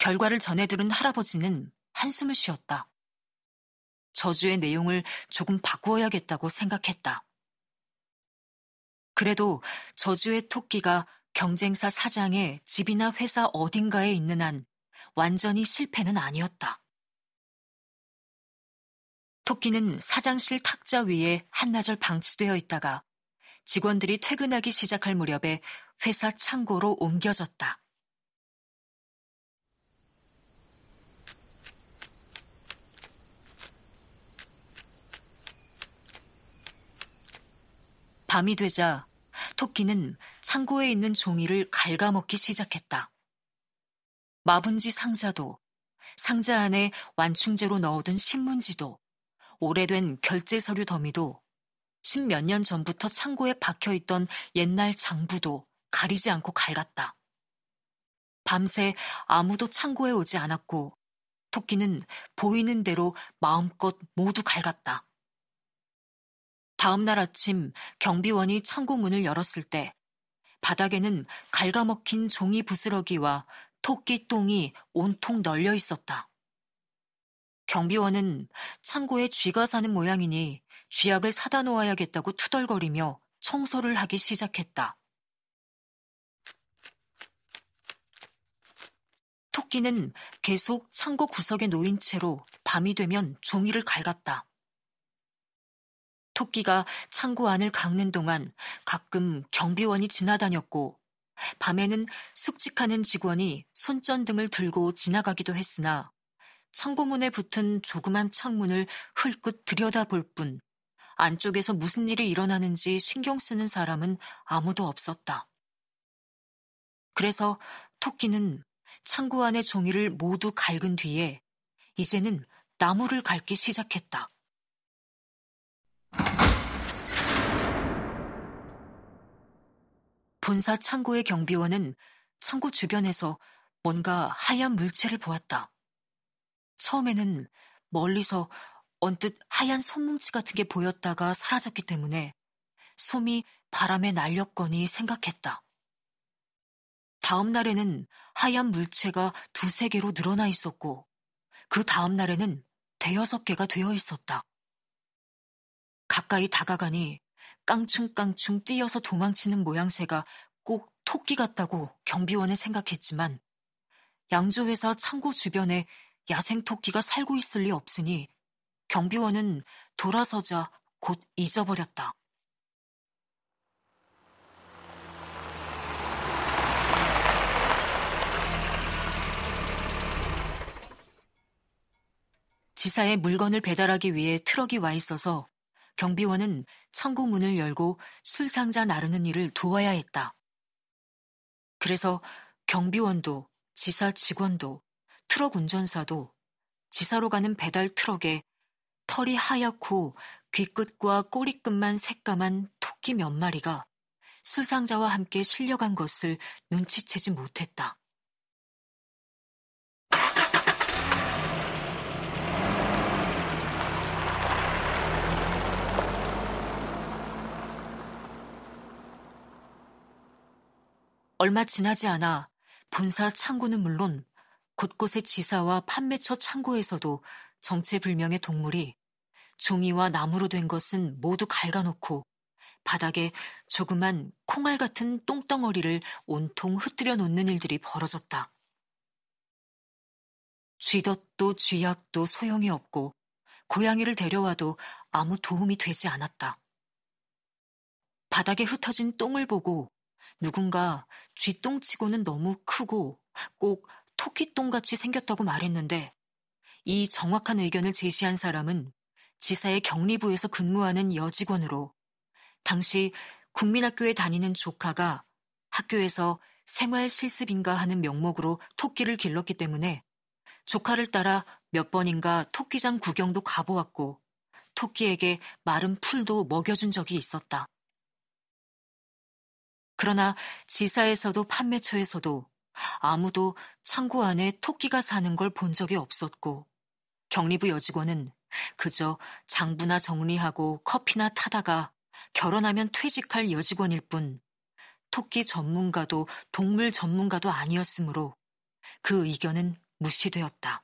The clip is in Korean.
결과를 전해들은 할아버지는 한숨을 쉬었다. 저주의 내용을 조금 바꾸어야겠다고 생각했다. 그래도 저주의 토끼가 경쟁사 사장의 집이나 회사 어딘가에 있는 한 완전히 실패는 아니었다. 토끼는 사장실 탁자 위에 한나절 방치되어 있다가 직원들이 퇴근하기 시작할 무렵에 회사 창고로 옮겨졌다. 밤이 되자 토끼는 창고에 있는 종이를 갉아먹기 시작했다. 마분지 상자도, 상자 안에 완충제로 넣어둔 신문지도, 오래된 결제 서류 더미도, 십몇 년 전부터 창고에 박혀 있던 옛날 장부도 가리지 않고 갉았다. 밤새 아무도 창고에 오지 않았고, 토끼는 보이는 대로 마음껏 모두 갉았다. 다음 날 아침 경비원이 창고 문을 열었을 때 바닥에는 갉아먹힌 종이 부스러기와 토끼 똥이 온통 널려 있었다. 경비원은 창고에 쥐가 사는 모양이니 쥐약을 사다 놓아야겠다고 투덜거리며 청소를 하기 시작했다. 토끼는 계속 창고 구석에 놓인 채로 밤이 되면 종이를 갉았다. 토끼가 창고 안을 깎는 동안 가끔 경비원이 지나다녔고 밤에는 숙직하는 직원이 손전등을 들고 지나가기도 했으나 창고문에 붙은 조그만 창문을 흘끗 들여다볼 뿐 안쪽에서 무슨 일이 일어나는지 신경 쓰는 사람은 아무도 없었다. 그래서 토끼는 창고 안의 종이를 모두 갉은 뒤에 이제는 나무를 갉기 시작했다. 본사 창고의 경비원은 창고 주변에서 뭔가 하얀 물체를 보았다. 처음에는 멀리서 언뜻 하얀 솜뭉치 같은 게 보였다가 사라졌기 때문에 솜이 바람에 날렸거니 생각했다. 다음 날에는 하얀 물체가 두세 개로 늘어나 있었고 그 다음 날에는 대여섯 개가 되어 있었다. 가까이 다가가니 깡충깡충 뛰어서 도망치는 모양새가 꼭 토끼 같다고 경비원은 생각했지만 양조회사 창고 주변에 야생 토끼가 살고 있을 리 없으니 경비원은 돌아서자 곧 잊어버렸다. 지사에 물건을 배달하기 위해 트럭이 와 있어서 경비원은 창고 문을 열고 술상자 나르는 일을 도와야 했다. 그래서 경비원도 지사 직원도 트럭 운전사도 지사로 가는 배달 트럭에 털이 하얗고 귀끝과 꼬리끝만 새까만 토끼 몇 마리가 술상자와 함께 실려간 것을 눈치채지 못했다. 얼마 지나지 않아 본사 창고는 물론 곳곳의 지사와 판매처 창고에서도 정체불명의 동물이 종이와 나무로 된 것은 모두 갉아놓고 바닥에 조그만 콩알 같은 똥덩어리를 온통 흩뜨려 놓는 일들이 벌어졌다. 쥐덫도 쥐약도 소용이 없고 고양이를 데려와도 아무 도움이 되지 않았다. 바닥에 흩어진 똥을 보고 누군가 쥐똥치고는 너무 크고 꼭 토끼똥같이 생겼다고 말했는데 이 정확한 의견을 제시한 사람은 지사의 격리부에서 근무하는 여직원으로 당시 국민학교에 다니는 조카가 학교에서 생활 실습인가 하는 명목으로 토끼를 길렀기 때문에 조카를 따라 몇 번인가 토끼장 구경도 가보았고 토끼에게 마른 풀도 먹여준 적이 있었다. 그러나 지사에서도 판매처에서도 아무도 창고 안에 토끼가 사는 걸 본 적이 없었고 격리부 여직원은 그저 장부나 정리하고 커피나 타다가 결혼하면 퇴직할 여직원일 뿐 토끼 전문가도 동물 전문가도 아니었으므로 그 의견은 무시되었다.